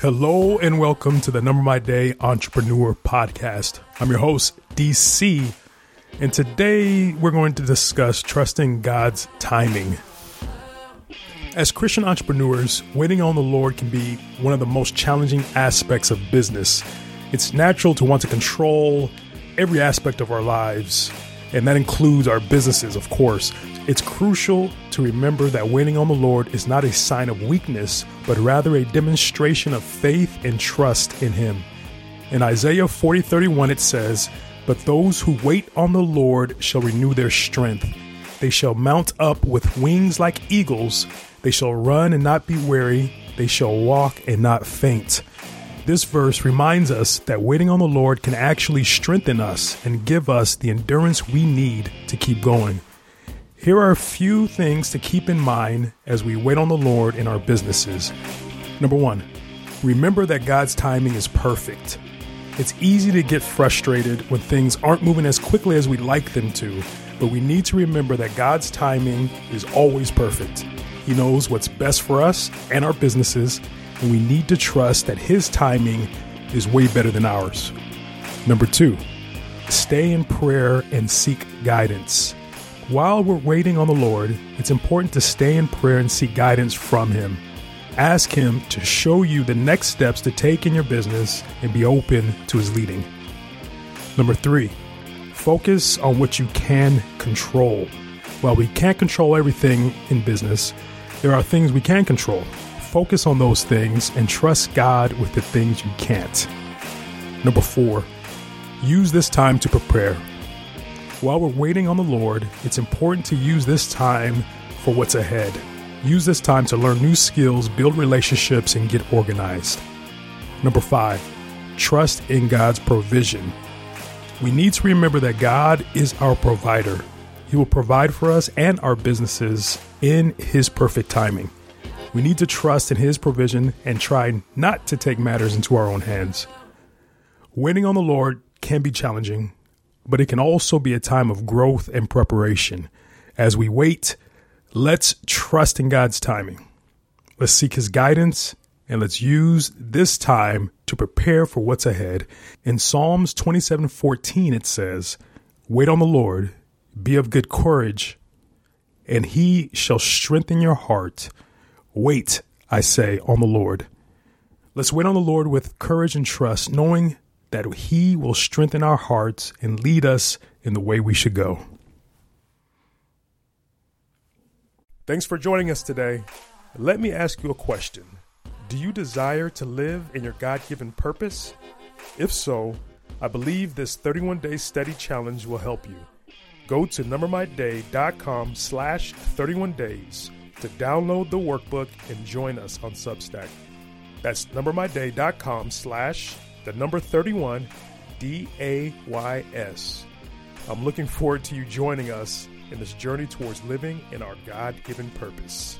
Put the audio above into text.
Hello and welcome to the Number My Day Entrepreneur Podcast. I'm your host, DC, and today we're going to discuss trusting God's timing. As Christian entrepreneurs, waiting on the Lord can be one of the most challenging aspects of business. It's natural to want to control every aspect of our lives, and that includes our businesses, of course. It's crucial to remember that waiting on the Lord is not a sign of weakness, but rather a demonstration of faith and trust in Him. In Isaiah 40 31, it says, But those who wait on the Lord shall renew their strength. They shall mount up with wings like eagles. They shall run and not be weary. They shall walk and not faint. This verse reminds us that waiting on the Lord can actually strengthen us and give us the endurance we need to keep going. Here are a few things to keep in mind as we wait on the Lord in our businesses. Number one, remember that God's timing is perfect. It's easy to get frustrated when things aren't moving as quickly as we'd like them to, but we need to remember that God's timing is always perfect. He knows what's best for us and our businesses, and we need to trust that His timing is way better than ours. Number two, stay in prayer and seek guidance. While we're waiting on the Lord, it's important to stay in prayer and seek guidance from Him. Ask Him to show you the next steps to take in your business and be open to His leading. Number three, focus on what you can control. While we can't control everything in business, there are things we can control. Focus on those things and trust God with the things you can't. Number four, use this time to prepare. While we're waiting on the Lord, it's important to use this time for what's ahead. Use this time to learn new skills, build relationships, and get organized. Number five, trust in God's provision. We need to remember that God is our provider. He will provide for us and our businesses in His perfect timing. We need to trust in His provision and try not to take matters into our own hands. Waiting on the Lord can be challenging, but it can also be a time of growth and preparation. As we wait, let's trust in God's timing. Let's seek His guidance and let's use this time to prepare for what's ahead. In Psalms 27:14 it says, "Wait on the Lord, be of good courage, and he shall strengthen your heart. Wait, I say, on the Lord." Let's wait on the Lord with courage and trust, knowing that He will strengthen our hearts and lead us in the way we should go. Thanks for joining us today. Let me ask you a question Do you desire to live in your God given purpose? If so, I believe this 31 day study challenge will help you. Go to numbermyday.com slash 31 days to download the workbook and join us on Substack. That's numbermyday.com slash the number 31 D A Y S. I'm looking forward to you joining us in this journey towards living in our God given purpose.